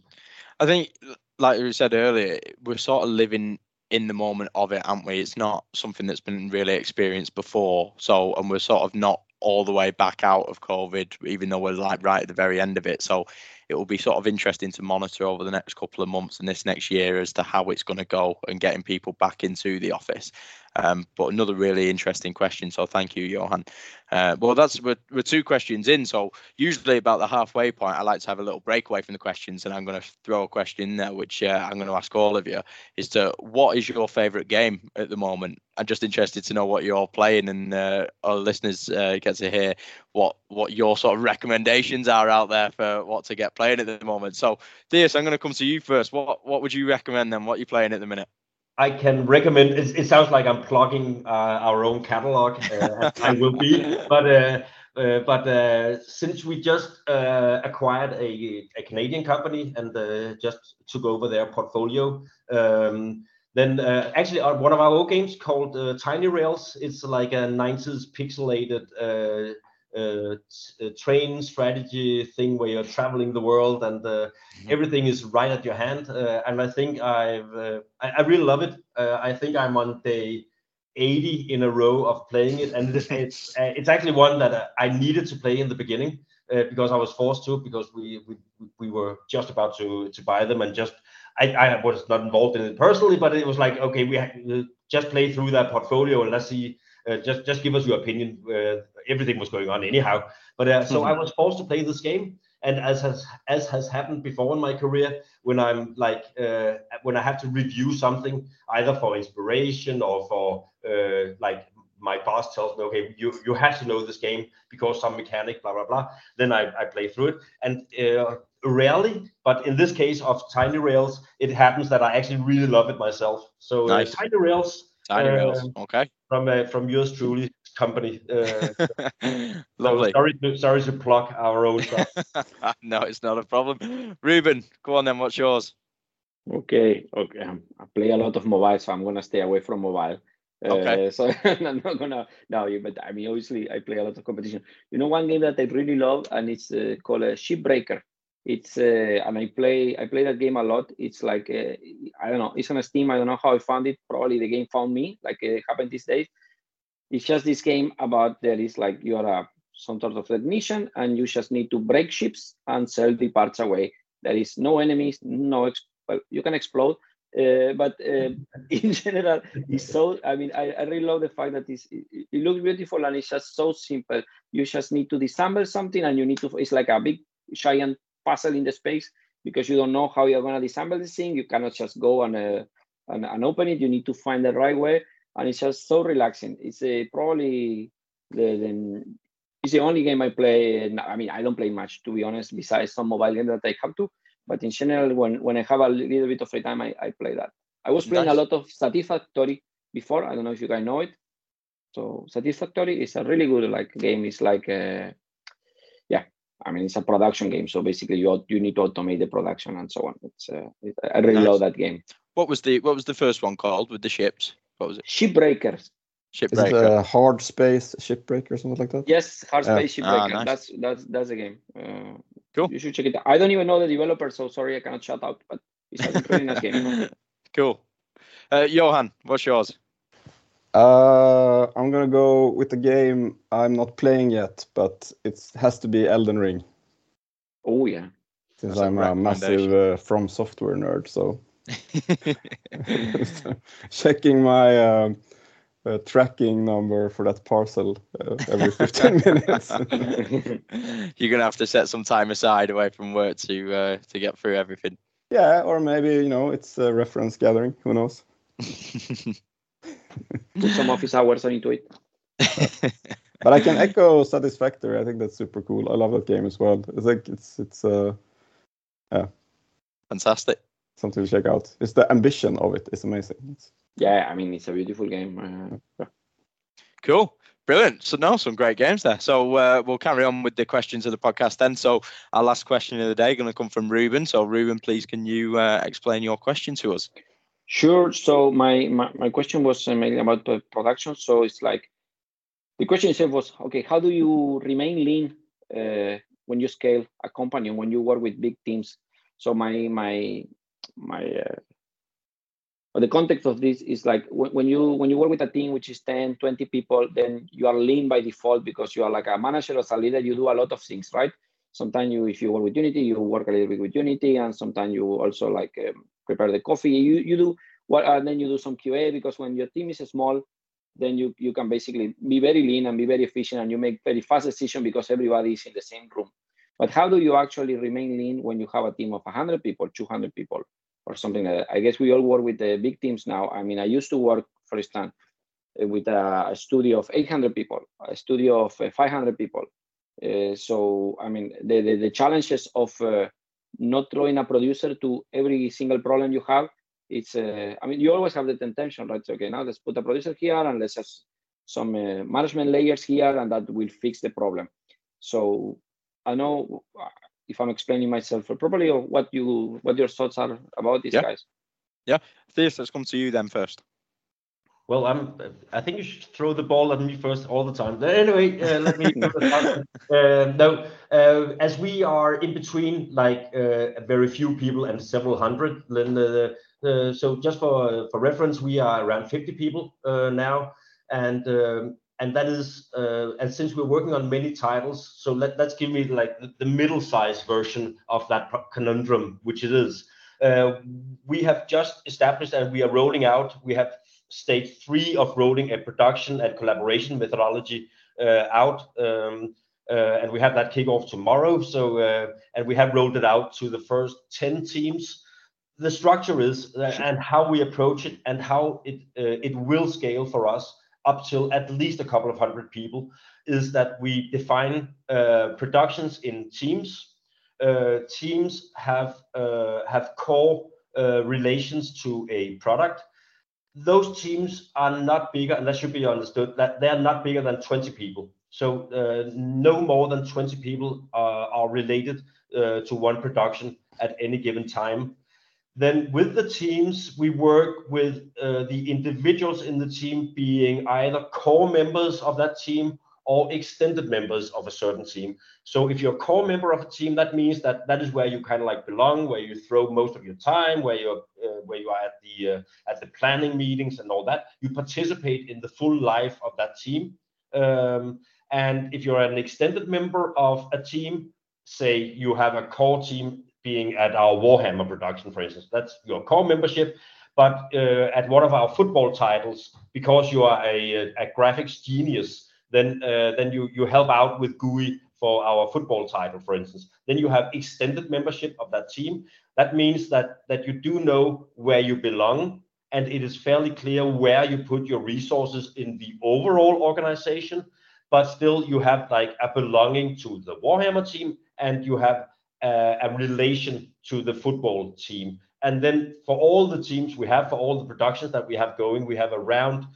I think like we said earlier, we're sort of living in the moment of it, aren't we? It's not something that's been really experienced before. So, and we're sort of not all the way back out of COVID, even though we're like right at the very end of it. So, it will be sort of interesting to monitor over the next couple of months and this next year as to how it's going to go and getting people back into the office. Um, but another really interesting question. So thank you, Johan. Uh, well, that's we're, we're two questions in. So usually about the halfway point, I like to have a little breakaway from the questions, and I'm going to throw a question in there, which uh, I'm going to ask all of you: is to what is your favourite game at the moment? I'm just interested to know what you're playing, and uh, our listeners uh, get to hear what what your sort of recommendations are out there for what to get playing at the moment. So, Theis, I'm going to come to you first. What what would you recommend then? What are you playing at the minute? I can recommend. It, it sounds like I'm plugging uh, our own catalog. Uh, I will be, but uh, uh but uh, since we just uh, acquired a, a Canadian company and just took over their portfolio, um, then actually one of our old games called Tiny Rails. It's like a 90s pixelated uh, train strategy thing where you're traveling the world and uh, mm-hmm. everything is right at your hand. Uh, and I think I've uh, I, I, really love it. Uh, I think I'm on day 80 in a row of playing it, and it's it's, uh, it's actually one that I needed to play in the beginning because I was forced to because we we we were just about to to buy them and just. I, I was not involved in it personally, but it was like, okay, we just play through that portfolio and let's see uh, just just give us your opinion. Uh, everything was going on anyhow. But uh, so mm-hmm. I was forced to play this game, and as has as has happened before in my career, when I'm like uh, when I have to review something either for inspiration or for uh, like my boss tells me, okay, you you have to know this game because some mechanic, blah blah blah. Then I, I play through it, and uh, rarely, but in this case of Tiny Rails, it happens that I actually really love it myself. So uh. Tiny Rails. Tiny Rails. Okay from uh, from yours truly company. Uh, Lovely. So sorry, to, sorry to plug our own stuff. no, it's not a problem. Ruben, go on then. What's yours? Okay, okay. Um, I play a lot of mobile, so I'm gonna stay away from mobile. Okay. Uh, so I'm not gonna no, but I mean, obviously, I play a lot of competition. You know, one game that I really love, and it's uh, called a uh, Shipbreaker. It's uh, and I play I play that game a lot. It's like uh, I don't know. It's on Steam. I don't know how I found it. Probably the game found me. Like it happened these days. It's just this game about there is like you are a some sort of technician and you just need to break ships and sell the parts away. There is no enemies, no well, you can explode, uh, but uh, in general, it's so. I mean, I, I really love the fact that it's, it, it, looks beautiful and it's just so simple. You just need to disassemble something and you need to. It's like a big giant puzzle in the space because you don't know how you're going to disassemble this thing. You cannot just go and, uh, and, and open it. You need to find the right way, and it's just so relaxing. It's uh, probably the, the it's the only game I play. I mean, I don't play much to be honest. Besides some mobile game that I have to, but in general, when when I have a little bit of free time, I, I play that. I was playing nice. a lot of Satisfactory before. I don't know if you guys know it. So Satisfactory is a really good like game. It's like a, yeah, I mean it's a production game. So basically you you need to automate the production and so on. It's uh, I really nice. love that game. What was the what was the first one called with the ships? What was it? Shipbreakers. Shipbreaker. Is it a Hardspace Shipbreaker or something like that? Yes, hard space yeah. shipbreaker. Ah, nice. That's that's that's a game. Uh, cool. You should check it out. I don't even know the developer, so sorry I cannot shout out, but it's a really nice game. Cool. Uh, Johan, what's yours? Uh, I'm gonna go with the game I'm not playing yet, but it has to be Elden Ring. Oh yeah. Since That's I'm a, a massive uh, FromSoftware nerd, so checking my um, uh, tracking number for that parcel uh, every 15 minutes. You're gonna have to set some time aside away from work to uh, to get through everything. Yeah, or maybe you know it's a reference gathering. Who knows? Put some office hours into it. but I can echo Satisfactory. I think that's super cool. I love that game as well. It's like it's it's uh yeah. Fantastic. Something to check out. It's the ambition of it. it is amazing. It's... Yeah, I mean it's a beautiful game. Uh, Cool. Brilliant. So no, some great games there. So uh, we'll carry on with the questions of the podcast then. So our last question of the day going to come from Ruben. So Ruben, please can you uh, explain your question to us? Sure. So my my, my question was uh, mainly about production. So it's like the question itself was okay. How do you remain lean uh, when you scale a company when you work with big teams? So my my my uh, the context of this is like when, when you when you work with a team which is 10 20 people then you are lean by default because you are like a manager or a leader you do a lot of things right sometimes you if you work with unity you work a little bit with unity and sometimes you also like um, prepare the coffee you you do what and then you do some qa because when your team is small then you you can basically be very lean and be very efficient and you make very fast decision because everybody is in the same room but how do you actually remain lean when you have a team of 100 people 200 people or something like that. I guess we all work with the big teams now. I mean, I used to work, for instance, uh, with a, studio of 800 people, a studio of uh, 500 people. Uh, so, I mean, the, the, the challenges of uh, not throwing a producer to every single problem you have, it's, uh, I mean, you always have the temptation, right? So, okay, now let's put a producer here and let's have some uh, management layers here and that will fix the problem. So I know if I'm explaining myself properly or what you what your thoughts are about these yeah. guys. Yeah, Theis, let's come to you then first. Well, I'm. I think you should throw the ball at me first all the time. But anyway, uh, let me. uh, no, uh, as we are in between, like uh, very few people and several hundred. Then, uh, so just for for reference, we are around 50 people uh, now, and um, and that is uh, and since we're working on many titles so let, let's give me like the, the middle size version of that conundrum which it is uh, we have just established and we are rolling out we have stage three of rolling a production and collaboration methodology uh, out um, uh, and we have that kick off tomorrow so uh, and we have rolled it out to the first 10 teams the structure is and how we approach it and how it it will scale for us up till at least a couple of hundred people is that we define uh, productions in teams. Uh, teams have uh, have core uh, relations to a product. Those teams are not bigger, and that should be understood that they are not bigger than 20 people. So uh, no more than 20 people are, are related uh, to one production at any given time then with the teams, we work with uh, the individuals in the team being either core members of that team or extended members of a certain team. So if you're a core member of a team, that means that that is where you kind of like belong, where you throw most of your time, where you're uh, where you are at the uh, at the planning meetings and all that. You participate in the full life of that team. Um, and if you're an extended member of a team, say you have a core team being at our Warhammer production, for instance. That's your core membership. But uh, at one of our football titles, because you are a, a graphics genius, then uh, then you you help out with GUI for our football title, for instance. Then you have extended membership of that team. That means that that you do know where you belong, and it is fairly clear where you put your resources in the overall organization but still you have like a belonging to the Warhammer team and you have uh, a relation to the football team. And then for all the teams we have, for all the productions that we have going, we have around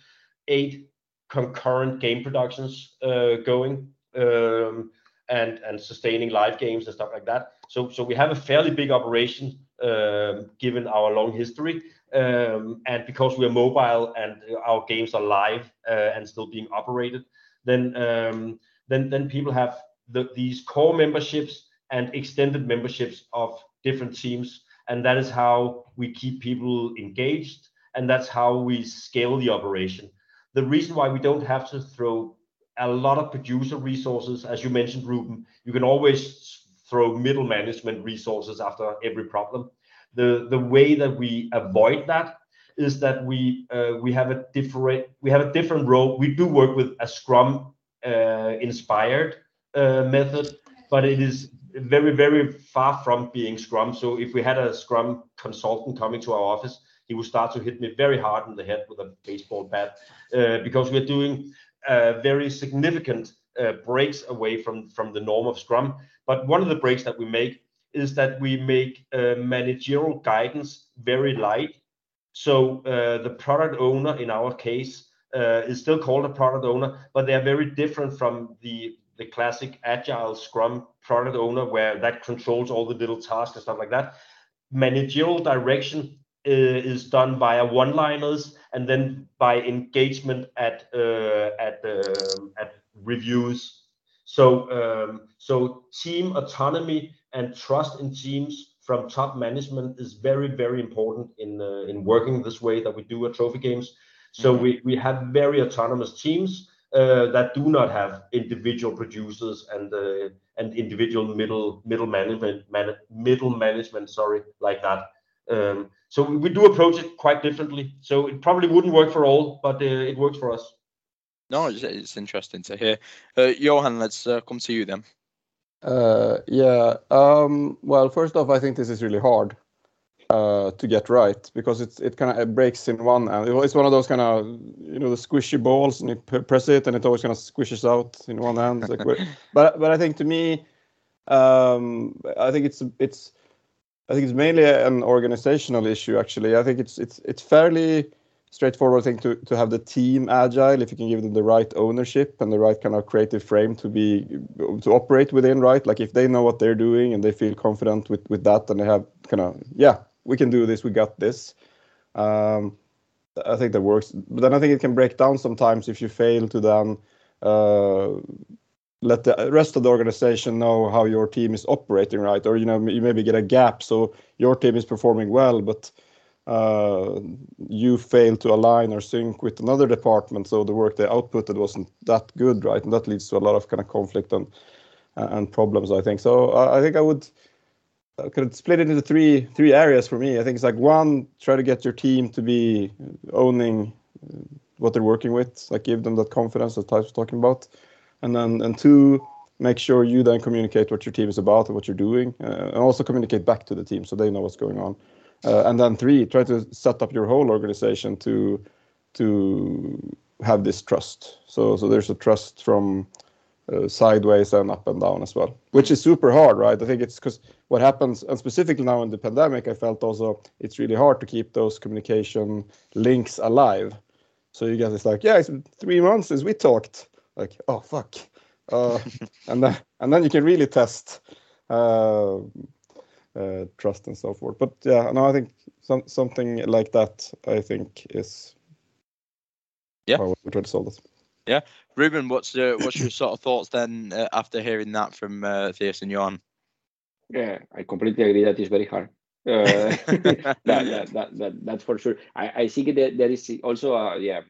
eight concurrent game productions uh, going um, and and sustaining live games and stuff like that. So so we have a fairly big operation um, given our long history. Um, and because we're mobile and our games are live uh, and still being operated, then um, then then people have the, these core memberships and extended memberships of different teams, and that is how we keep people engaged, and that's how we scale the operation. The reason why we don't have to throw a lot of producer resources, as you mentioned, Ruben, you can always throw middle management resources after every problem. The the way that we avoid that is that we uh, we have a different we have a different role. We do work with a Scrum uh, inspired uh, method, but it is very very far from being Scrum. So if we had a Scrum consultant coming to our office, he would start to hit me very hard in the head with a baseball bat uh, because we're doing uh, very significant uh, breaks away from from the norm of Scrum. But one of the breaks that we make is that we make uh, managerial guidance very light. So uh, the product owner, in our case, uh, is still called a product owner, but they are very different from the the classic agile Scrum product owner, where that controls all the little tasks and stuff like that. Managerial direction is done via one-liners and then by engagement at uh, at um, at reviews. So um, so team autonomy and trust in teams from top management is very very important in uh, in working this way that we do at Trophy Games. So mm-hmm. we we have very autonomous teams uh, that do not have individual producers and uh, and individual middle middle management man, middle management sorry like that. Um, so we do approach it quite differently. So it probably wouldn't work for all, but uh, it works for us. No, it's, it's interesting to hear. Uh, Johan, let's uh, come to you then. Uh, yeah. Um, well, first off, I think this is really hard uh, to get right because it's it kind of breaks in one end. It's one of those kind of you know the squishy balls, and you press it, and it always kind of squishes out in one hand. Like but but I think to me, um, I think it's it's I think it's mainly an organizational issue. Actually, I think it's it's it's fairly straightforward thing to to have the team agile if you can give them the right ownership and the right kind of creative frame to be to operate within. Right, like if they know what they're doing and they feel confident with with that, and they have kind of yeah, we can do this, we got this. Um, I think that works. But then I think it can break down sometimes if you fail to then uh, let the rest of the organization know how your team is operating right? Or you know you maybe get a gap so your team is performing well but uh, you fail to align or sync with another department so the work they outputted wasn't that good right? And that leads to a lot of kind of conflict and and problems i think. So i think i would I could split it into three three areas for me. I think it's like one try to get your team to be owning what they're working with like give them that confidence that types talking about and then and two make sure you then communicate what your team is about and what you're doing uh, and also communicate back to the team so they know what's going on. Uh, and then three try to set up your whole organization to to have this trust. So so there's a trust from uh, sideways and up and down as well which is super hard right? I think it's because what happens and specifically now in the pandemic i felt also it's really hard to keep those communication links alive. So you guys it's like yeah it's three months since we talked like oh fuck. Uh, and then and then you can really test uh, uh, trust and so forth. But yeah no i think some, something like that i think is yeah. how we try to solve this. Yeah. Ruben what's your what's your sort of thoughts then uh, after hearing that from uh, Theis and Johan? Yeah i completely agree that is very hard. Uh, that, that, that, that, that's for sure. I, I think that there is also, a, yeah,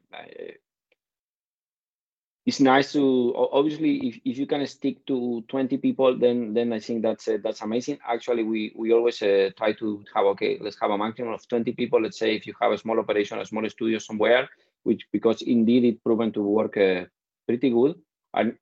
it's nice to obviously if, if you can stick to 20 people then then i think that's uh, that's amazing. Actually we we always uh, try to have okay let's have a maximum of 20 people. Let's say if you have a small operation a small studio somewhere which because indeed it proven to work uh, pretty good and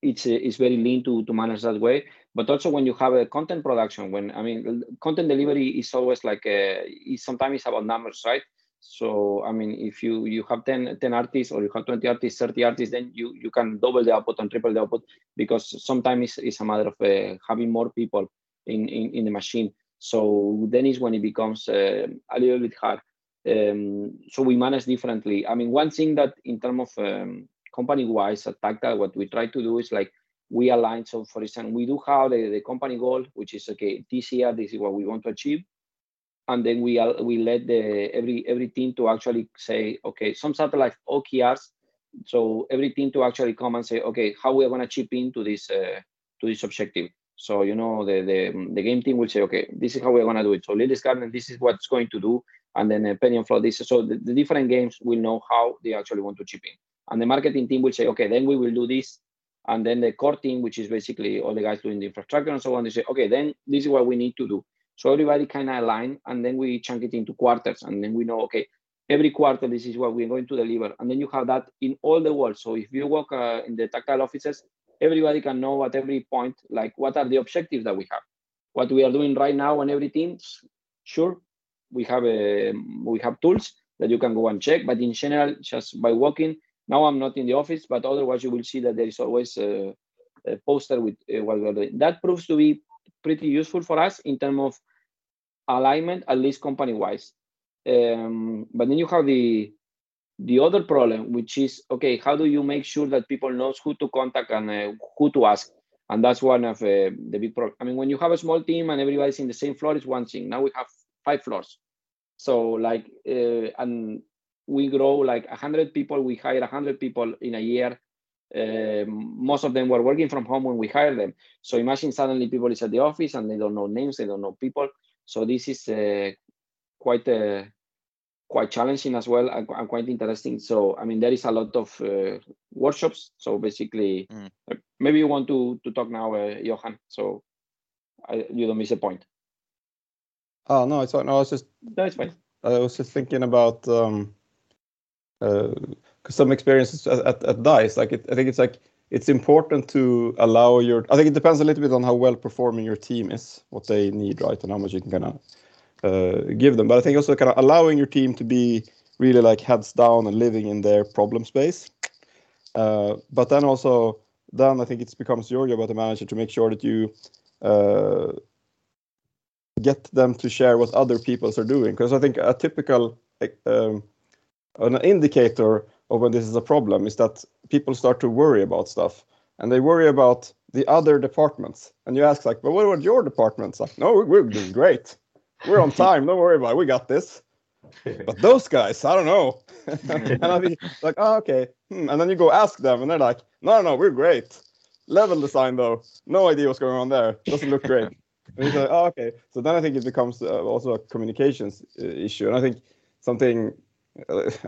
it's uh, it's very lean to to manage that way. But also when you have a content production when i mean content delivery is always like uh, sometimes it's about numbers right So I mean, if you you have 10, 10 artists or you have 20 artists, 30 artists, then you you can double the output and triple the output because sometimes it's, it's a matter of uh, having more people in, in in the machine. So then is when it becomes uh, a little bit hard. Um, so we manage differently. I mean, one thing that in terms of um, company-wise at Tactile, what we try to do is like we align. So for example, we do have the, the company goal, which is okay, this year, this is what we want to achieve and then we we let the every every team to actually say okay some like okrs so every team to actually come and say okay how we're going to chip into this uh, to this objective. So you know the, the the game team will say okay this is how we're going to do it. So Lily's Garden this is what's going to do and then uh, Penny and Flo this so the, the different games will know how they actually want to chip in. And the marketing team will say okay then we will do this. And then the core team which is basically all the guys doing the infrastructure and so on they say okay then this is what we need to do so everybody kind of align, and then we chunk it into quarters, and then we know, okay, every quarter this is what we're going to deliver, and then you have that in all the world. So if you work uh, in the tactile offices, everybody can know at every point, like what are the objectives that we have, what we are doing right now on every team. Sure, we have a, we have tools that you can go and check, but in general, just by walking. Now I'm not in the office, but otherwise you will see that there is always a, a poster with uh, what we're doing. That proves to be pretty useful for us in terms of alignment, at least company wise. Um, but then you have the the other problem, which is okay, how do you make sure that people knows who to contact and uh, who to ask? And that's one of uh, the big problem. I mean, when you have a small team and everybody's in the same floor, is one thing. Now we have five floors, so like, uh, and we grow like hundred people. We hire hundred people in a year. Uh, most of them were working from home when we hired them. So imagine suddenly people is at the office and they don't know names, they don't know people. So this is uh, quite uh, quite challenging as well and, and, quite interesting. So I mean, there is a lot of uh, workshops. So basically, mm. maybe you want to to talk now, uh, Johan. So I, you don't miss a point. Oh no, it's no. I was just no, it's fine. I was just thinking about um, uh, some experiences at, at, at Dice. Like it, I think it's like it's important to allow your i think it depends a little bit on how well performing your team is what they need right and how much you can kind of uh, give them. But i think also kind of allowing your team to be really like heads down and living in their problem space. Uh, but then also then i think it becomes your job as a manager to make sure that you uh, get them to share what other people are doing. Because i think a typical um, an indicator of when this is a problem is that people start to worry about stuff and they worry about the other departments. And you ask like, but what about your departments? Like, no, we're doing great. We're on time. Don't worry about it. We got this. But those guys, I don't know. and I'll be like, oh, okay. Hmm. And then you go ask them and they're like, no, no, we're great. Level design though, no idea what's going on there. Doesn't look great. and he's like, oh, okay. So then I think it becomes uh, also a communications uh, issue. And I think something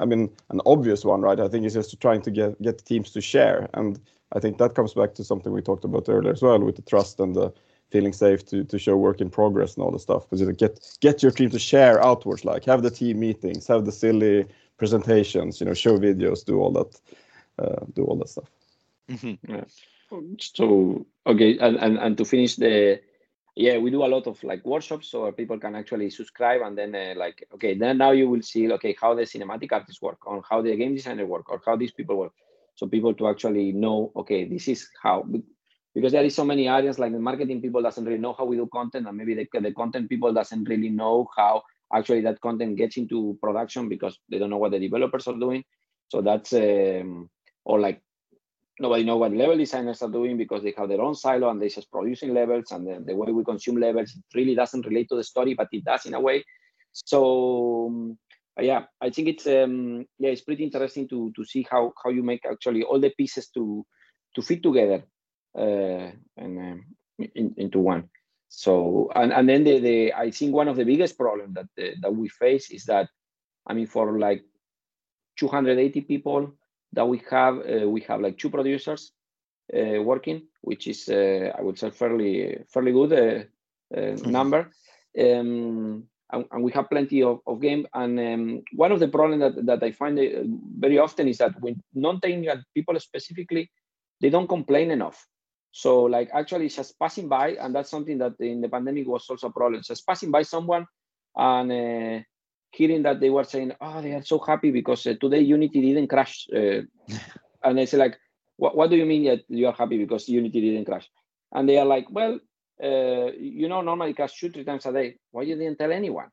I mean, an obvious one, right? I think it's just trying to get get teams to share, and I think that comes back to something we talked about earlier as well, with the trust and the feeling safe to to show work in progress and all the stuff. Because you get get your team to share outwards, like have the team meetings, have the silly presentations, you know, show videos, do all that, uh, do all that stuff. Mm-hmm. Yeah. So okay, and, and and to finish the yeah we do a lot of like workshops so people can actually subscribe and then uh, like okay then now you will see okay how the cinematic artists work on how the game designer work or how these people work. So people to actually know okay this is how because there is so many areas like the marketing people doesn't really know how we do content and maybe the, the content people doesn't really know how actually that content gets into production because they don't know what the developers are doing. So that's um, or like nobody know what level designers are doing because they have their own silo and they're just producing levels and the, the, way we consume levels really doesn't relate to the story but it does in a way. So um, yeah i think it's um yeah it's pretty interesting to to see how how you make actually all the pieces to to fit together uh, and um, in, into one. So and and then the, the i think one of the biggest problems that the, that we face is that i mean for like 280 people that we have uh, we have like two producers uh, working, which is uh, I would say fairly fairly good mm-hmm. number. Um, and, and, we have plenty of, of game. And um, one of the problems that, that I find very often is that when non-technical people specifically, they don't complain enough. So like actually just passing by, and that's something that in the pandemic was also a problem. Just passing by someone and uh, hearing that they were saying, "Oh, they are so happy because uh, today Unity didn't crash," uh, and I said, like, what, "What do you mean that you are happy because Unity didn't crash?" And they are like, "Well, uh, you know, normally crash two three times a day. Why you didn't tell anyone?"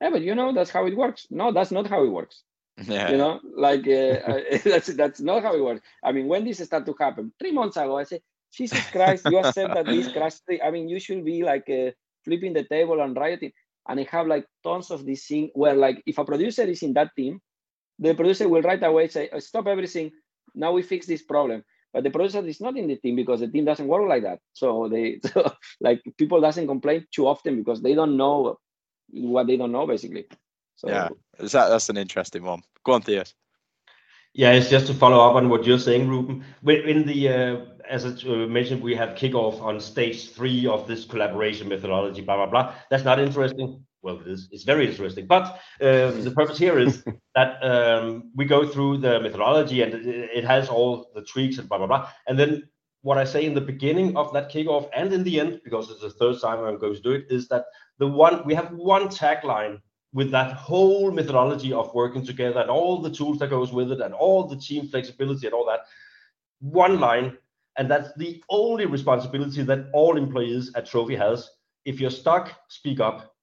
Yeah, but you know that's how it works. No, that's not how it works. Yeah. You know, like uh, that's that's not how it works. I mean, when this started to happen three months ago, I said, "Jesus Christ, you accept that this crash? I mean, you should be like uh, flipping the table and rioting." And I have like tons of this thing where like if a producer is in that team, the producer will right away say, oh, "Stop everything! Now we fix this problem." But the producer is not in the team because the team doesn't work like that. So they so, like people doesn't complain too often because they don't know what they don't know basically. So Yeah. That, that's an interesting one. Go on, Theis. Yeah, it's just to follow up on what you're saying, Ruben. When- In the uh, as I uh, mentioned, we have kickoff on stage three of this collaboration methodology. Blah blah blah. That's not interesting. Well, it is. It's very interesting. But uh, the purpose here is that um, we go through the methodology and it, it has all the tweaks and blah blah blah. And then what I say in the beginning of that kickoff and in the end, because it's the third time I'm going to do it, is that the one we have one tagline with that whole methodology of working together and all the tools that goes with it and all the team flexibility and all that one line and that's the only responsibility that all employees at trophy has. If you're stuck speak up.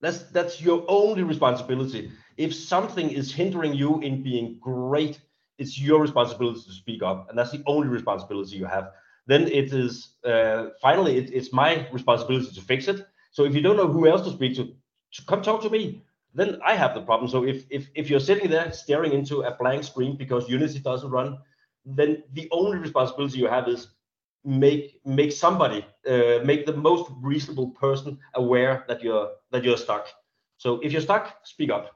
That's that's your only responsibility. If something is hindering you in being great it's your responsibility to speak up. And that's the only responsibility you have. Then it is uh, finally it, it's my responsibility to fix it. So if you don't know who else to speak to, to come talk to me then I have the problem. So if if if you're sitting there staring into a blank screen because Unity doesn't run, then the only responsibility you have is make make somebody uh, make the most reasonable person aware that you're that you're stuck. So if you're stuck, speak up.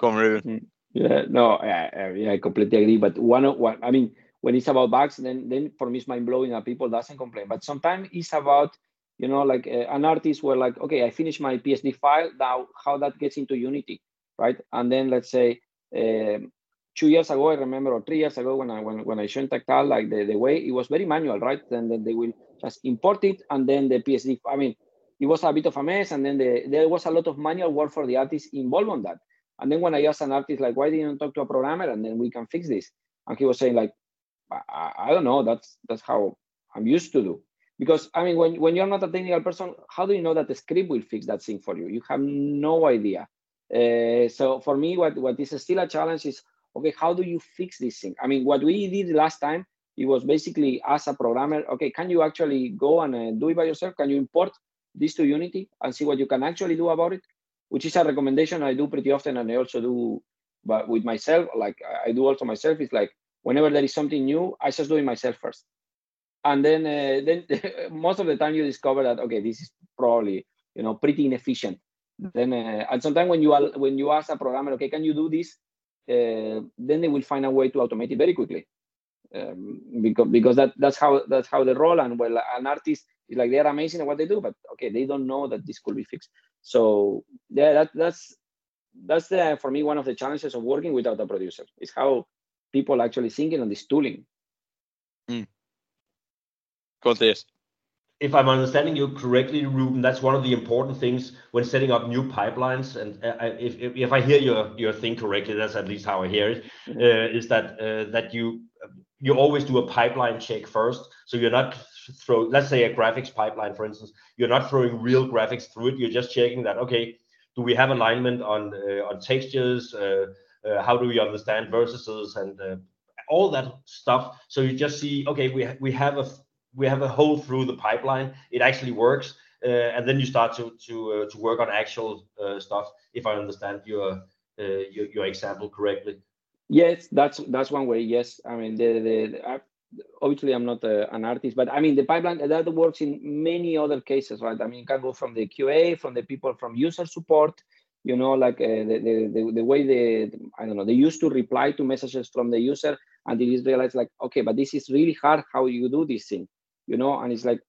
come on, Ruben. Yeah, no, yeah, uh, yeah, I completely agree. But one of what I mean, when it's about bugs, then then for me it's mind blowing that people doesn't complain. But sometimes it's about you know like uh, an artist where like okay, I finished my PSD file now. How that gets into Unity, right? And then let's say um, two years ago, I remember, or three years ago when I when, when I joined Tactile, like the, the way it was very manual, right? And then they will just import it, and then the PSD. I mean, it was a bit of a mess, and then the, there was a lot of manual work for the artist involved on that. And then when I asked an artist, like, why didn't you talk to a programmer and then we can fix this? And he was saying, like, I, I don't know. That's that's how I'm used to do. Because I mean, when, when you're not a technical person, how do you know that the script will fix that thing for you? You have no idea. Uh, so for me, what, what is still a challenge is, okay, how do you fix this thing? I mean, what we did last time, it was basically as a programmer, okay, can you actually go and uh, do it by yourself? Can you import this to Unity and see what you can actually do about it? which is a recommendation I do pretty often, and I also do, but with myself, like I do also myself. It's like whenever there is something new, I just do it myself first, and then uh, then most of the time you discover that okay, this is probably you know pretty inefficient. Then uh, and sometimes when you are, when you ask a programmer, okay, can you do this? Uh, then they will find a way to automate it very quickly, um, because because that that's how that's how they roll. And well, an artist is like they're amazing at what they do, but okay, they don't know that this could be fixed. So yeah, that, that's that's the, for me one of the challenges of working without a producer is how people actually thinking on this tooling. Mm. Theis. If I'm understanding you correctly, Ruben, that's one of the important things when setting up new pipelines. And uh, if, if, I hear your your thing correctly, that's at least how I hear it. Uh, is that uh, that you you always do a pipeline check first, so you're not throw let's say a graphics pipeline, for instance, you're not throwing real graphics through it. You're just checking that okay, do we have alignment on uh, on textures? Uh, uh, how do we understand vertices and all that stuff? So you just see okay, we we have a we have a hole through the pipeline. It actually works, uh, and then you start to to uh, to work on actual uh, stuff. If I understand your your, your example correctly. Yes, that's that's one way. Yes, I mean the the, the I, obviously I'm not a, an artist, but I mean the pipeline that works in many other cases, right? I mean, you can go from the QA, from the people from user support, you know, like uh, the, the, the the way they I don't know they used to reply to messages from the user, and they just realize like, okay, but this is really hard how you do this thing, you know, and it's like,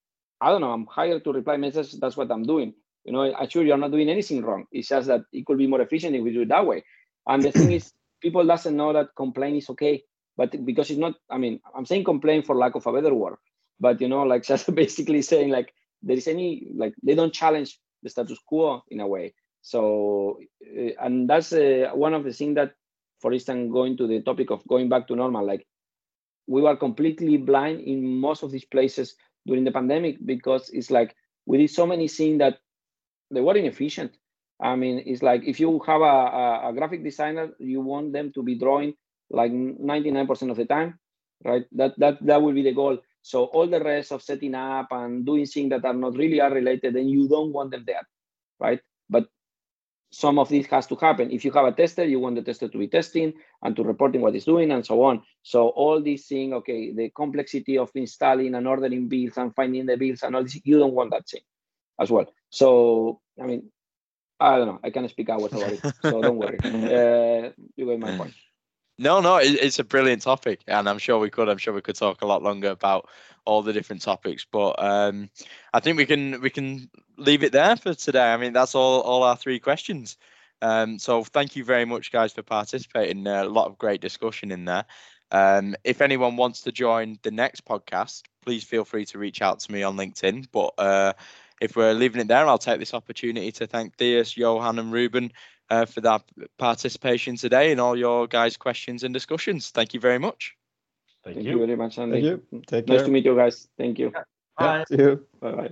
I don't know, I'm hired to reply messages. That's what I'm doing. You know, I'm sure you're not doing anything wrong. It's just that it could be more efficient if we do it that way. And the thing is, people doesn't know that complaint is okay but because it's not i mean i'm saying complain for lack of a better word but you know like just basically saying like there is any like they don't challenge the status quo in a way So, uh, and that's uh, one of the things that, for instance, going to the topic of going back to normal, like we were completely blind in most of these places during the pandemic because it's like we did so many things that they were inefficient. I mean, it's like if you have a, a, a graphic designer, you want them to be drawing like 99% of the time, right? That that that will be the goal. So all the rest of setting up and doing things that are not really are related, then you don't want them there, right? But some of this has to happen. If you have a tester, you want the tester to be testing and to reporting what it's doing and so on. So all these things, okay, the complexity of installing and ordering builds and finding the builds and all this, you don't want that thing as well. So, I mean, I don't know. I can't speak hours about it, so don't worry. Uh, you get my point. No, no, it's a brilliant topic, and I'm sure we could. I'm sure we could talk a lot longer about all the different topics, but um, I think we can we can leave it there for today. I mean, that's all all our three questions. Um, so thank you very much, guys, for participating. Uh, a lot of great discussion in there. Um, if anyone wants to join the next podcast, please feel free to reach out to me on LinkedIn. But uh, if we're leaving it there, I'll take this opportunity to thank Theis, Johan, and Ruben uh, for that participation today and all your guys' questions and discussions. Thank you very much. Thank, Thank you. you. very much, Andy. Thank you. Take nice care. to meet you guys. Thank you. Bye. Yeah, see you. Bye bye.